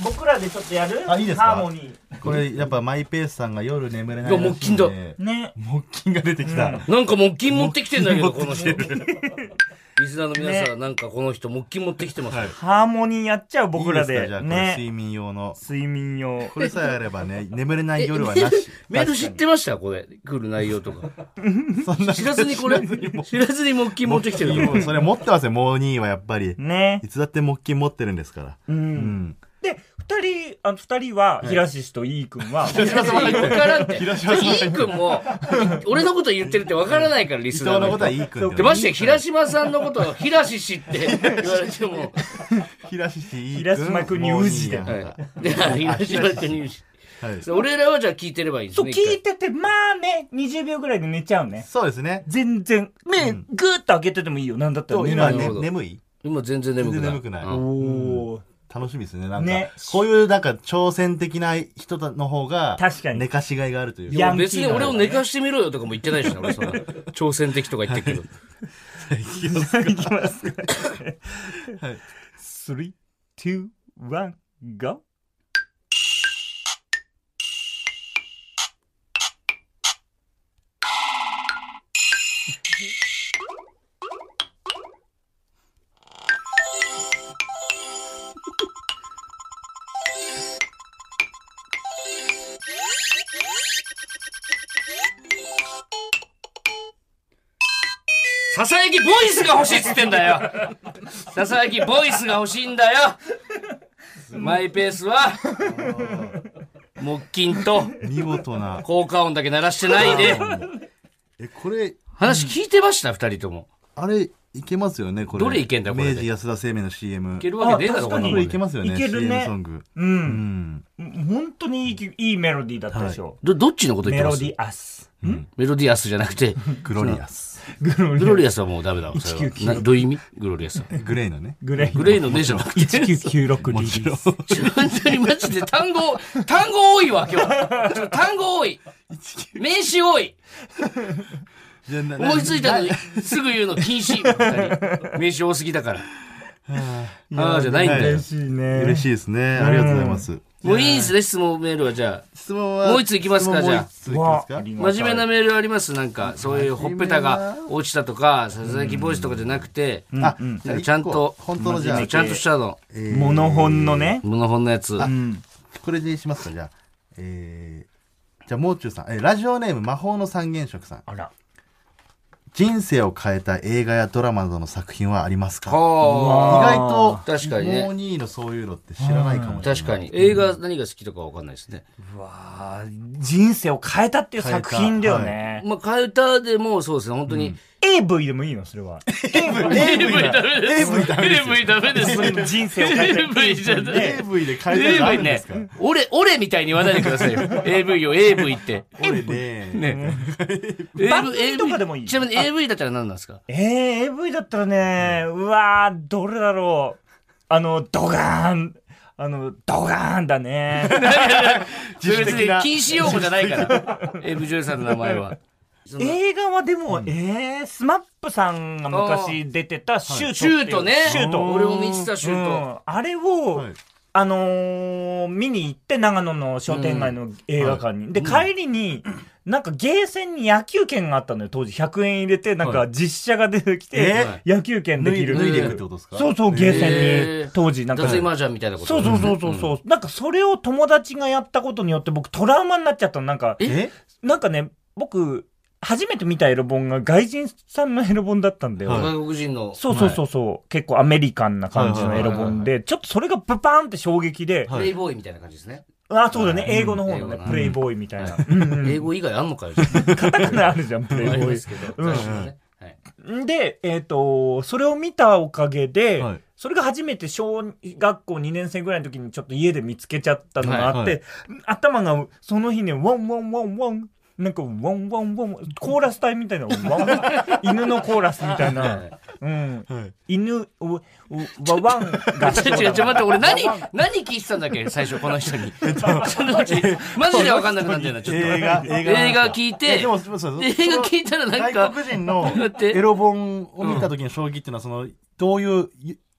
僕らでちょっとやるあいいですか？ハーモニこれやっぱマイペースさんが夜眠れないらしいんで。いや木琴。ね。木琴が出てきた。うんなんか木琴持ってきてんだけど、この人。リスナーの皆さん、なんかこの人木琴持ってきてますよ。ハーモニーやっちゃう僕らで。いいですかじゃあこれね。睡眠用の。睡眠用。これさえあればね、眠れない夜はなし。メール知ってました？これ。来る内容とか。知らずにこれ、知らずに木琴持ってきてるそれ持ってますよ、もう2位はやっぱり。ねい。つだって木琴持ってるんですから。う。うんん。で、二人、あの、二人は、平志氏と いい君は、わからんって。広島さんいい君も、俺のこと言ってるってわからないから、リ伊スナーの人藤のことはいい君ってで、ましてや平島さんのことを、平志氏って言われても、平志いい平島君に平島君に。はい。俺らはじゃあ聞いてればいいんですそう、ね。聞いてて、まあね、20秒ぐらいで寝ちゃうね。そうですね。全然、目、ぐーっと開けててもいいよ。なんだったらと今、寝ないね眠い今全然眠くない。全然眠くないうんおー。楽しみですね。なんか、ねこういうなんか挑戦的な人の方が、確かに寝かしがいがあるといういや別に俺を寝かしてみろよとかも言ってないしな、俺そんな。挑戦的とか言ってるけど。いきますか。3、2、1、GO! ささやきボイスが欲しいっつってんだよ。ささやきボイスが欲しいんだよ。マイペースは、木琴と見事な。効果音だけ鳴らしてないで。え、これ、話聞いてました？二人とも。あれ、いけますよね、これ。どれいけんだこれで明治安田生命の CM。いけるわけねえだろ、あ確かにこれこんなもんいけますよね、いけるね CM ソング。う。うんん。本当にいいいいメロディーだったでしょ。ど、どっちのこと言ってます？メロディアス。メロディアスじゃなくて、グロリアス。グログロリアスはもうダメだわ。それは1996などういう意味？グロリアスは。 GLAY のね。 GLAY GLAY のねじゃなくて。1996リリース。本当にマジで単語、単語多いわ、今日。単語多い。名詞多い。思いついたのに、すぐ言うの禁止。名詞多すぎだから。ああ、じゃないんだよ嬉。しいね。嬉しいですね。ありがとうございます。もういいですね、質問メールは。じゃあ、質問は。もう一ついきますか質問もう一ついきますか？わあ真面目なメールあります？なんか、そういうほっぺたが落ちたとか、ささやきボイスとかじゃなくて、あ、なんかちゃんと、本当のじゃあ、ちゃんとしたの。えーモノホンのね。モノホンのやつ。うん。これでしますか、じゃあ。えー、じゃあ、もう中さん。えーラジオネーム、魔法の三原色さん。あら。人生を変えた映画やドラマなどの作品はありますか？意はあ。外と、確かにねもう2位のそういうのって知らないかもしれない。確かに。映画何が好きとかわかんないですね。うわー人生を変えたっていう作品だよね。まあ、替え歌でもそうですね、本当に。AV でもいいのそれは。AV ダメです。AV ダメですよ AV ダメです。人生を変えた AV じゃない AV で変えたのある AV ねんですか、俺、俺みたいに言わないでくださいよ。AV よ、AV って。俺ね。ね。番組とかでもいいちなみに AV だったら何なんですか？えー、AV だったらね、うわー、どれだろう。あの、ドガーン。あの、ドガーンだね。別に禁止用語じゃないから。AV 女優さんの名前は。映画はでも、えー、スマップさんが昔出てたシュート。シュートね。シュート。俺も見てたシュート。うんあれを、はいあのー見に行って、長野の商店街の映画館に。で、帰りに、なんかゲーセンに野球拳があったのよ、当時。100円入れて、なんか実写が出てきて、え野球拳できる。脱いでいくってことですか？そうそう、ゲーセンに、当時、なんか。脱衣麻雀みたいなこと。そうそうそうそうそう、なんかそれを友達がやったことによって僕トラウマになっちゃったの。なんか、え？なんかね、僕、初めて見たエロ本が外人さんのエロ本だったんだよ。外国人の。そうそうそうそう、結構アメリカンな感じのエロ本で、ちょっとそれがブパーンって衝撃で、プレイボーイみたいな感じですね。あ、そうだね、英語の方のねプレイボーイみたいな。英語以外あんのかよ。カタカナあるじゃん、プレイボありまーすけど。ね。で、えっ、と、それを見たおかげで、はい。それが初めて小学校2年生ぐらいの時にちょっと家で見つけちゃったのがあって、頭がその日ね、ワンワンワンワン、なんかワンワンワン、コーラス隊みたいな、ワンワン。犬のコーラスみたいな、うん、はい。犬、う、う、ワワンが違う違う、ちょ、待って、俺何、何聞いてたんだっけ？最初、この人に。マジでわかんなくなったよな、ちょっと。映画、映画。映画聞いて。えでも、そうそう映画聞いたらなんか。外国人のエロ本を見た時の衝撃っていうのは、その、どういう、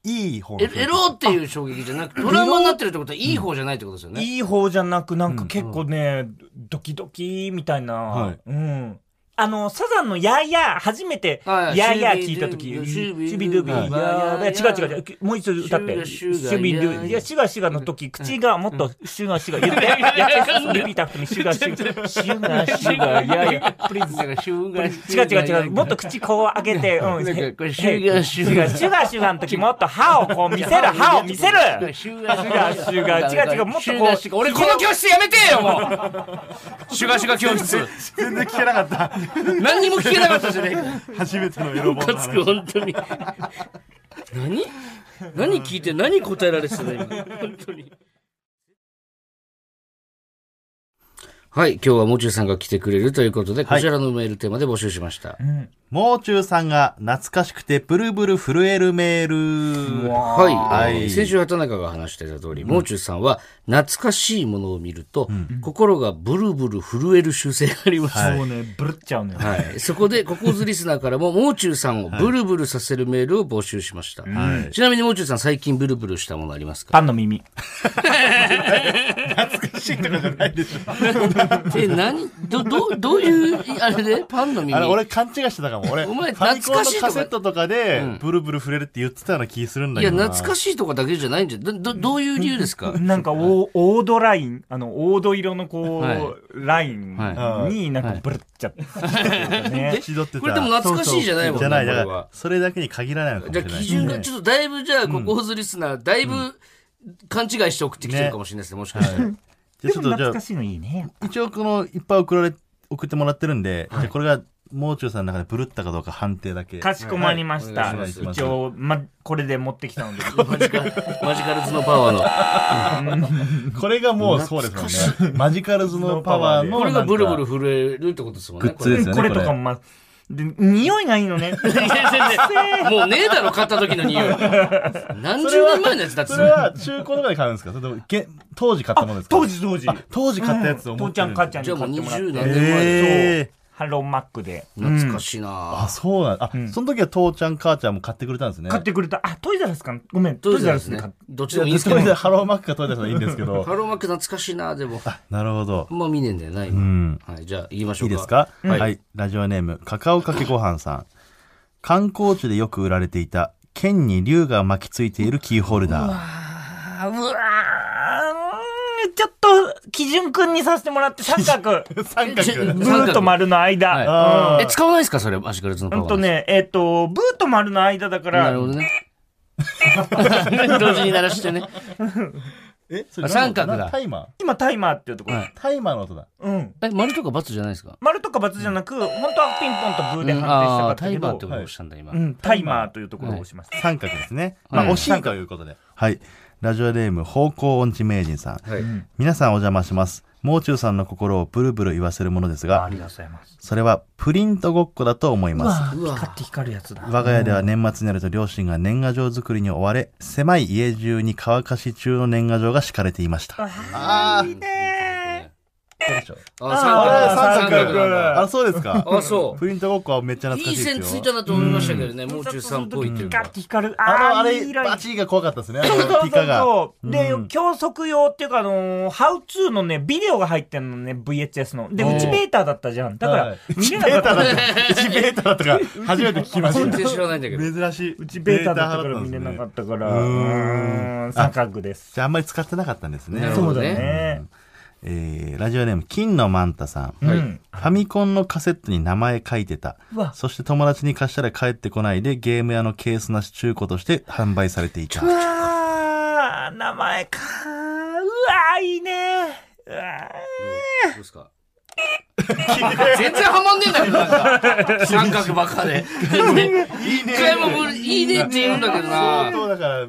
いい方のエエロっていう衝撃じゃなくて、トラウマになってるってことはいい方じゃないってことですよね。いい方じゃなく、なんか結構ね、ドキドキみたいな、はい。うん。あの、サザンのやーやー、初めて、はい。やーやー聞いたとき、シシュビドゥビー、やーべ違う違う違う、もう一度歌って。シシュビドゥ、いや、シュガシュガの時、口がもっと、シュガシュガ言って、やって、リピートアフターにシュガシュガ、シュガシュガ、やーやー、プリガ違う違う違う。もっと口こう開けて、うん。シュガーシュガー違うシュガーシュガーの時もっと歯をこう見せる、歯を見せるシュガシュガーシュガー違う違うもっとこうシュガーシュガー俺この教室やめてよもうシュガーシュガー教室全然聞けなかった。何にも聞けなかったじゃねえか。初めてのエロ本のムカつく話。本当に。何？何聞いて何答えられてたの今。本当にはい今日はもう中さんが来てくれるということで、こちらのメールテーマで募集しました、もう中さんが懐かしくてブルブル震えるメール。はい、はいえー先週畑中が話していた通り、もう中さんは懐かしいものを見ると、心がブルブル震える習性があります。はいもうね、ブルっちゃうのよ。はい。そこで、ココズリスナーからも、もう中さんをブルブルさせるメールを募集しました。はいちなみに、もう中さん、最近ブルブルしたものありますか？パンの耳。懐かしいとかじゃないでしょ。え、何？ど、ど、どういう、あれで？パンの耳？あれ、俺勘違いしてたかも。俺、お前ファミコンの懐かしいとか？カセットとかで、ブルブル触れるって言ってたような気するんだいや、けどな。懐かしいとかだけじゃないんじゃ、ど、どどういう理由ですか？なんか、お黄土ライン、あの、黄土色のこう、はい。ラインはになんかブルっちゃって。た ね。ってた。これでも懐かしいじゃないもんねじゃない、だからこれは、それだけに限らないのかもじゃれない。基準が、ちょっとだいぶ、じゃあ、ココズリスナー、だいぶ、勘違いして送ってきてるかもしれないですね、もしかして。ちょっと、じゃあも懐か、しいのいいね。一応この、いっぱい送られ、送ってもらってるんで、じゃあこれが、もう中さんの中でブルったかどうか判定だけ。かしこまりました。はいお願いします一応、ま、これで持ってきたので。マジカル、マジカルズのパワーの。これがもうそうですもんね。マジカルズのパワーの。これがブルブル震えるってことですもんね。グッズですよねこれとかもま、で、匂いがいいのね。こ れいや全然もうねえだろ、買った時の匂い。何十年前のやつだってそれは中古とかで買うんですか？それともげ当時買ったものですか？当時当時。当時買ったやつを持父ちゃん母ちゃんにじゃあもう20買ってもらって。何年前でええハローマックで。懐かしいなあ、そうなんあ、その時は父ちゃん母ちゃんも買ってくれたんですね。買ってくれた。あ、トイザラスかごめん、トイザラスすね。どっちでもいいんですけどそれ。でハローマックかトイレさんいいんですけど。ハローマック懐かしいなでも。なるほどあ。んま見ねえんだよな、う今。ん。はい、じゃあ言いましょか。いういですか、はいはい、ラジオネーム、カカオかけごはんさん。観光地でよく売られていた、剣に竜が巻きついているキーホルダー。あうわーちょっと、基準君にさせてもらって、三角。三ち角。ブーと丸の間。はいえ、使わないですか？それ、マジカルズのパワー。ほんと。ね、えっ、と、ブーと丸の間だから、なるほどね。同時に鳴らしてね。え三角だタイマ今タイマーっていうところ。はいータイマーの音だ。うん。え、丸とか×じゃないですか？丸とか×じゃなく、本当はピンポンとブーで判定したかったけどタイマーって、ことをしたんだ、今。うん、タイマーというところを押しました。三角ですね。はいまあ、惜しいということで。はい。ラジオネーム、方向音痴名人さん。はい。皆さんお邪魔します。もう中さんの心をブルブル言わせるものですが、ありがとうございます。それはプリントごっこだと思いうます。わうわ光って光るやつだ。我が家では年末になると両親が年賀状作りに追われ、狭い家中に乾かし中の年賀状が敷かれていました。あーいいねあ、あ三角、三三角。あ、そうですか。あ、そう。プリントごっこはめっちゃ懐かいいしいですよ。線ついたなと思いましたけどね、もう中さんっぽいっていうか光っ。て光る。あの、あれバチーが怖かったですね。あそうそうの、ピカが。そう。でうん、教則用っていうか、あのー、ハウツーのね、ビデオが入ってんのね、VHS の。で、うちベータだったじゃん。だからはい、見れなベータかった。だった。1ベータだったから、初めて聞きまし全た。然知らないんだけど。珍しい。うちベータだったから見れなかったから、三角です。じゃああんまり使ってなかったんですねそうだね。えー、ラジオネーム、金のマンタさん。はい。うんファミコンのカセットに名前書いてた。うわ。そして友達に貸したら帰ってこないでゲーム屋のケースなし中古として販売されていた。う。わー名前かうわーいいねうわどうですか？全然ハマんねえんだけど、なんか。三角ばっかで。一回もブルいいねって言うんだけど相な。当だから、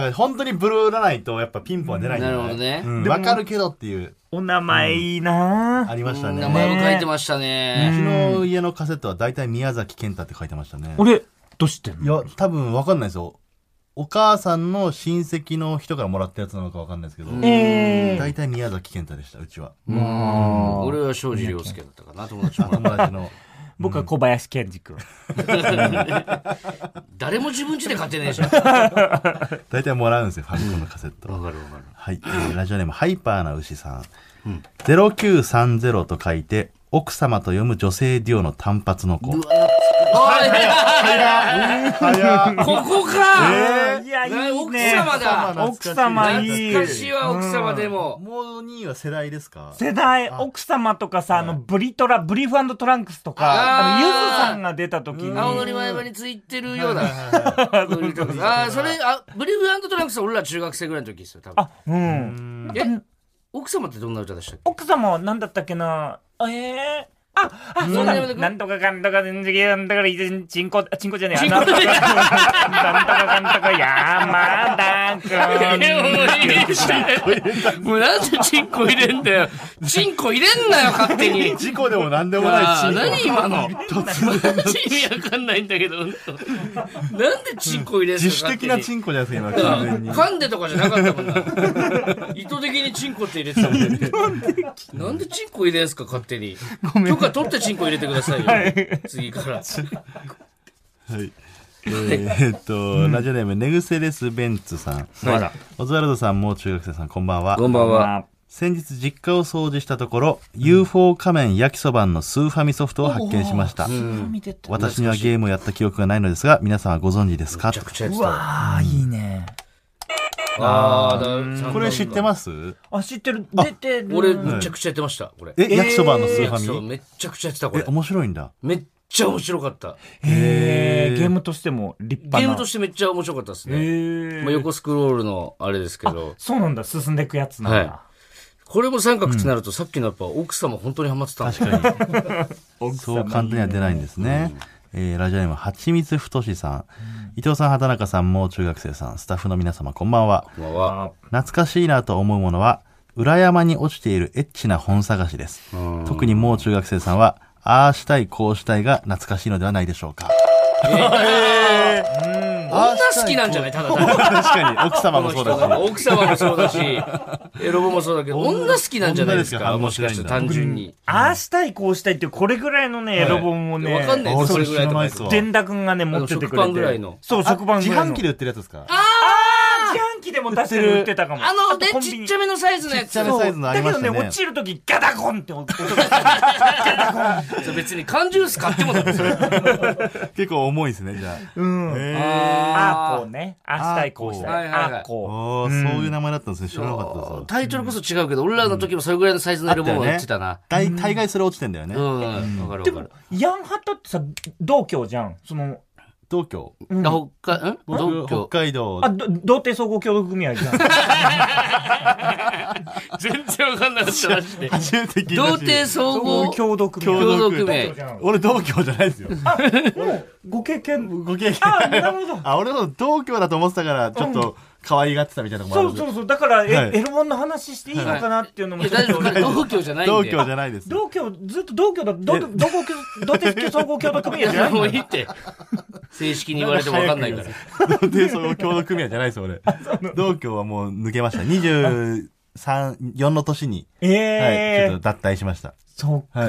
なんか本当にブルーらないとやっぱピンポンは出ないんだよなるほどねうんわかるけどっていう、お名前いいなありましたね。名前も書いてましたね。うちの家のカセットは大体宮崎健太って書いてましたね。俺、どうしてんの？いや、多分わかんないですよ。お母さんの親戚の人からもらったやつなのかわかんないですけど、え大体宮崎健太でした、うちは。うん俺は庄司亮介だったかな、友達も。友達の。僕は小林健二君。誰も自分家で買ってねえじゃん。大体もらうんですよ、ファミコンのカセット。わかるわかる。はい、えーラジオネームハイパーな牛さん。0930と書いて、奥様と読む女性デュオの単発の子。おい早っここか。いや、いいね。奥様だ奥様いい。懐かしいわ、奥様でも。もう2位は世代。ですか世代、奥様とかさ、あの、ブリトラ、ブリーフトランクスとか、あゆずさんが出た時に。青のり前歯についてるような。ああ、それ、あ、ブリーフトランクスは俺ら中学生ぐらいの時ですよ、多分。あ、うん。え、奥様ってどんな歌でしたっけ？奥様は何だったっけな？ええあ、あ、そうだうんなんとかかんとか、全然なんだから、いつチンコ、あチンコじゃねえ。なんとかかんとか、山田くえ、もういいしもうなんでチンコ入れんだよ。チンコ入れんなよ、勝手に。事故でも何でもない。何今の？マジ意味わかんないんだけど、なんでチンコ入れんの自主的なチンンコじゃないですか、今、完全に。噛んでとかじゃなかったもんな。意図的にチンコって入れてたもんね。なんでチンコ入れんすか、勝手に。許可取ってチンコ入れてくださいよ。次から。はい。えーっと、ラジオネーム、ネグセレス・ベンツさん。はいオズワルドさんも中学生さん、こんばんは。こんばんは。先日実家を掃除したところ、UFO 仮面焼きそばんのスーファミソフトを発見しました。私にはゲームをやった記憶がないのですが、皆さんはご存知ですか？めちゃくちゃやってうた。わー、いいね。あーだこれ知ってます？あ、知ってる。出てる。俺、めちゃくちゃやってました、これ。え、焼きそばのスーフそう、ァミめっちゃくちゃやってた、こえ、れ。面白いんだ。めっちゃ面白かった。へーゲームとしても立派な。ゲームとしてめっちゃ面白かったですへね。ーまあ、横スクロールのあれですけど、そうなんだ、進んでいくやつなんだ。はこれも三角ってなると、さっきのやっぱ奥様本当にハマってたん確かに。そう簡単には出ないんですね。えーラジオネーム、はちみつふとしさん。伊藤さん、畑中さんも中学生さん、スタッフの皆様、こんばんは。こんばんは。懐かしいなと思うものは、裏山に落ちているエッチな本探しです。特にもう中学生さんは、ああしたい、こうしたいが懐かしいのではないでしょうか。女好きなんじゃない？ただ単に。確かに、奥様もそうだし。が奥様もそうだし、エロボもそうだけど、女好き。なんじゃないですか？もしかして単純に。ああしたい、こうしたいっていう、これぐらいのね、エロ本をね、わかんないあです。それぐらいとか。伝田くんがね、持っててくれて。食パンぐらいの。そう、食パンぐらいの。自販機で売ってるやつですか？自販機でも確かに売ってたかも。あの、でコン、ビニちっちゃめのサイズのやつ。ちっちゃめサイズのありましたねだけどね、落ちるときガタコンって音が別に缶ジュース買ってもだ。結構重いですね、じゃあ。うん。あこうね。あしたい、こうしたい。あこおーそういう名前だったんですね。知らなかったですわタイトルこそ違うけど、俺らの時もそれぐらいのサイズのエロ本を売ってたな。大大概それ落ちてんだよねう。ん、わかるわかる。、ヤンハタってさ、同居じゃん。その、東京。あ北海、ん？僕東京北海道あ、。ど童貞総合協同組合じゃん。全然わかんなかったらし。初めて聞いたし童貞総合協同組合。共同組合。俺同郷じゃないですよ。ご経験。ご経験。あ、なるほど。あ、俺の同郷だと思ってたから、ちょっと可愛がってたみたいなとこもあるそうそうそう。だから、え、はいエロ本の話していいのかなっていうのもい大丈夫。同居じゃないん同で。郷じゃないです。同居、ずっと同居だ、ど、どこ、童貞総合協同組合じゃないものういいって。正式に言われてもわかんないから。童貞総合協同組合じゃないです、俺。同郷はもう抜けました。23、4の年に、えはい、えちょっと脱退しました。そっか、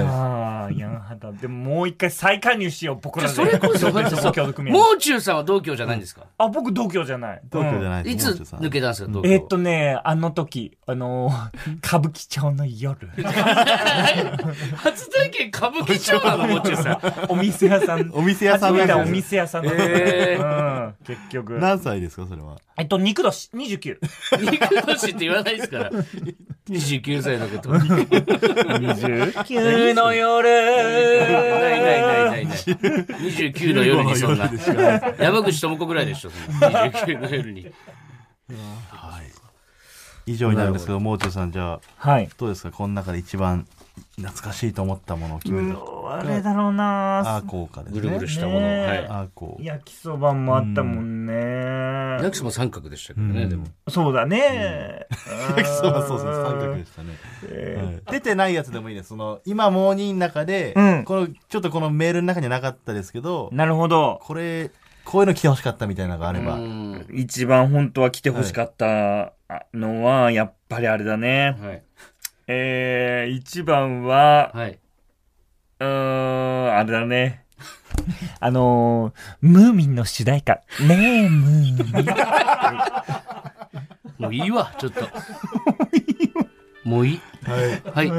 ヤンハタ。でももう一回再加入しよう、僕らで。それこそ、童貞総合協同組合。もう中さんは同居じゃないんですか？あ、僕同居じゃない。同居じゃないいつ抜けたんですか、同居。えーっとね、あの時、あのー、歌舞伎町の夜、初体験歌舞伎町なの、もう中さん。お店屋さん。お店屋さん初めておなんです店屋さん。えうん、結局。何歳ですか、それは？えっと、肉年、29。肉年って言わないですから。29歳のこと。29の夜。ないないないないない。29の夜にそんな。山口智子ぐらいでしょ、そんな29の夜に。以上になるんですけど、もう中さん、じゃあ、はい。どうですか？この中で一番懐かしいと思ったものを決めると。あれだろうアなーコーかですぐるぐね。るしたもの。ねえはい。アーコー。焼きそばもあったもんね。ヤクスも三角でしたけどね、でも。そうだね。焼きそばそうですね、三角でしたね。はい出てないやつでもいいです。その、今、モーニーの中で、うんこの、ちょっとこのメールの中にはなかったですけど、なるほど。これ、こういうの来てほしかったみたいなのがあれば。うん一番本当は来てほしかったのは、やっぱりあれだね。はい。えー、一番は、はい。うーん、あれだね。あのー、ムーミンの主題歌。ねえ、ムーミン。もういいわ、ちょっと。もういい。はい。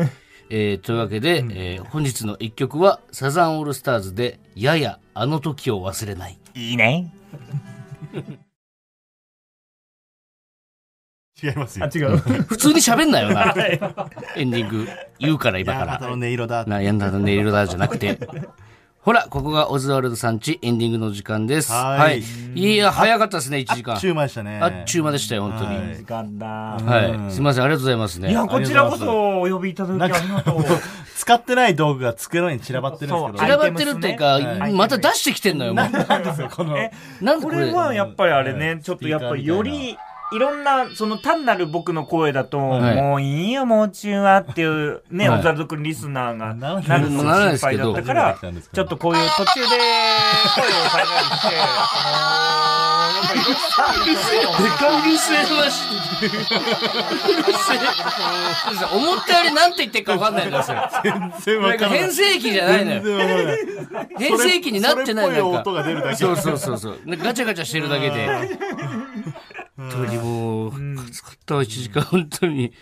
えーというわけで、えー本日の一曲は、サザンオールスターズで、ややあの時を忘れない。いいね。違いますあ、よ。違う。普通に喋んなよな。エンディング言うから今から。八幡の音色だ。な、やんだの音色だじゃなくて。ほら、ここがオズワルドさんちエンディングの時間です。ははいい。いや、早かったですね、1時間あっ。ちゅう間でしたね。あっちゅう間でしたよ、本当に。はい時間だ。はい。すみません、ありがとうございますね。いや、こちらこそお呼びいただきありがとう。使ってない道具が机の上に散らばってるんですけど。散らばってるっていうか、はいまた出してきてんのよ、もう。なんですよ、この。えなんでこれ。これはやっぱりあれね、ちょっとやっぱりより、いろんな、その単なる僕の声だと、はいもういいよ、もう中はっていうね、はいオザルド君リスナーがななるのならないが心ですけど配だったからちょっとこういう途中で声を変えたりして、あのー、やっぱりいろんなでかうるせえまし。うるせえ。思ったよりなんて言ってるか分かんないんだよ、それ。全然なんか変声期じゃないのよ。全然わかんない。変声期になってないそれっぽいなんか。音が出るだけ。そうそうそうそう。ねガチャガチャしてるだけで。本当にもう、きつかったわ、1時間、本当に。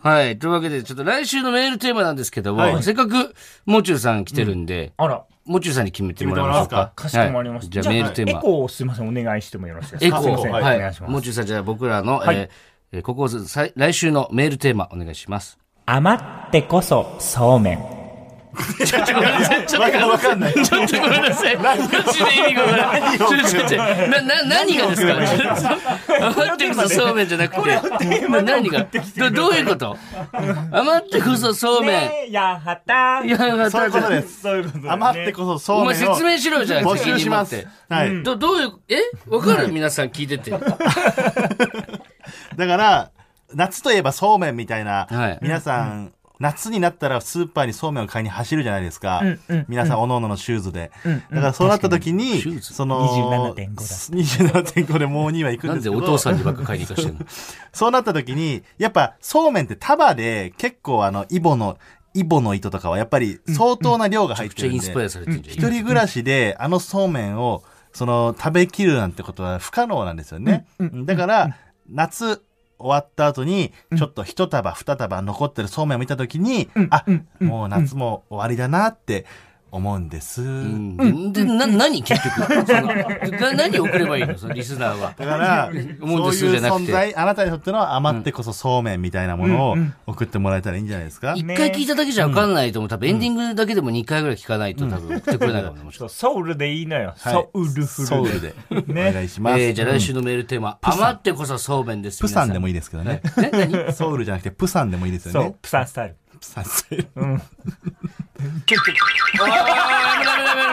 はい。というわけで、ちょっと来週のメールテーマなんですけども、はいせっかく、もう中さん来てるんで、あら、もう中さんに決めてもらいましょうか。かしこまりました。はいじゃあメールテーマ。エコーをすいません、お願いしてもよろしいですかエコー、はい。お願いします。もう中さん、じゃあ僕らの、はいえここ来週のメールテーマ、お願いします。余ってこそそうめん。ちょっとごめんなさい。ちょっとわかんない。ちょっとごめんなさい。マジで意味がわからない。ちょちょちょな、な、何がですか余ってこそそうめんじゃなくて。な何がど、どういうこと余ってこそそうめん。やはた。いや、そういうことです。そういうことですね余ってこそそうおめんを前説明しろよじゃあ。募集しますい。てど、どういう、えわかる皆さん聞いてて。だから、夏といえばそうめんみたいな、はい皆さん、夏になったらスーパーにそうめんを買いに走るじゃないですか。うんうん皆さん、おのおののシューズで。うんだからそうなった時に、シューズその、27.5だ27.5でもう2は行くんなんですけど、でお父さんにばっか買いに行かしてんの？そうなった時に、やっぱそうめんって束で結構あの、イボの、イボの糸とかはやっぱり相当な量が入ってるんで、スパイアされてんじゃん。一人暮らしであのそうめんを、その、食べきるなんてことは不可能なんですよね。だから、夏終わった後に、ちょっと一束二束残ってるそうめんを見た時に、あ、もう夏も終わりだなって思うんです。うんで、な、何結局な何送ればいいの？そのリスナーは。だから、思うんですそういうじゃなくて存在、あなたにとっての余ってこそそうめんみたいなものを送ってもらえたらいいんじゃないですか？一回聞いただけじゃ分かんないと思う。多分エンディングだけでも2回ぐらい聞かないと多分送ってくれないかもソウルでいいのよ。はいソウルフル。ソウルで。おね願いします。えー、じゃあ来週のメールテーマ、余ってこそそうめんです。プサンでもいい。いいですけどね。ね何？ソウルじゃなくてプサンでもいいですよねそう。、プサンスタイル。プサンスタイルあーやめろやめろやめろ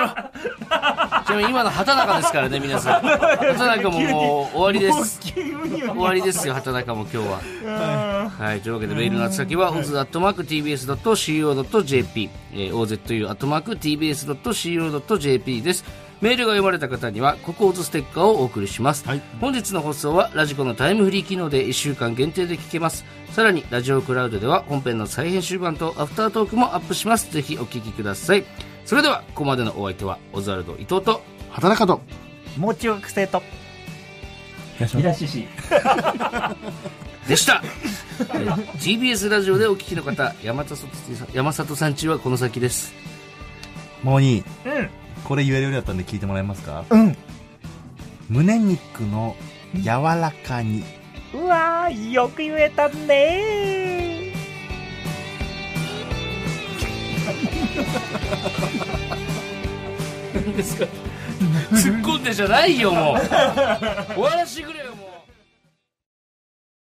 ちなみに今の畑中ですからね、皆さん。畑中ももう終わりです。終わりですよ、畑中も今日は。はい、というわけでメールの宛先は、oz.tbs.co.jp、えー、ozu.tbs.co.jp です。メールが読まれた方には、ココーズステッカーをお送りします。はい本日の放送は、ラジコのタイムフリー機能で1週間限定で聞けます。さらに、ラジオクラウドでは、本編の再編集版とアフタートークもアップします。ぜひお聞きください。それでは、ここまでのお相手は、オズワルド伊藤と、働かと。もう中学生と。東いらっしし。でした。えー TBS ラジオでお聞きの方、山里さん山里さんちはこの先です。もういい。うん。これ言えるようになったんで聞いてもらえますか？うん。胸肉の柔らかに。うわー、よく言えたね。何ですか？突っ込んでじゃないよもう。終わらせてくれよ。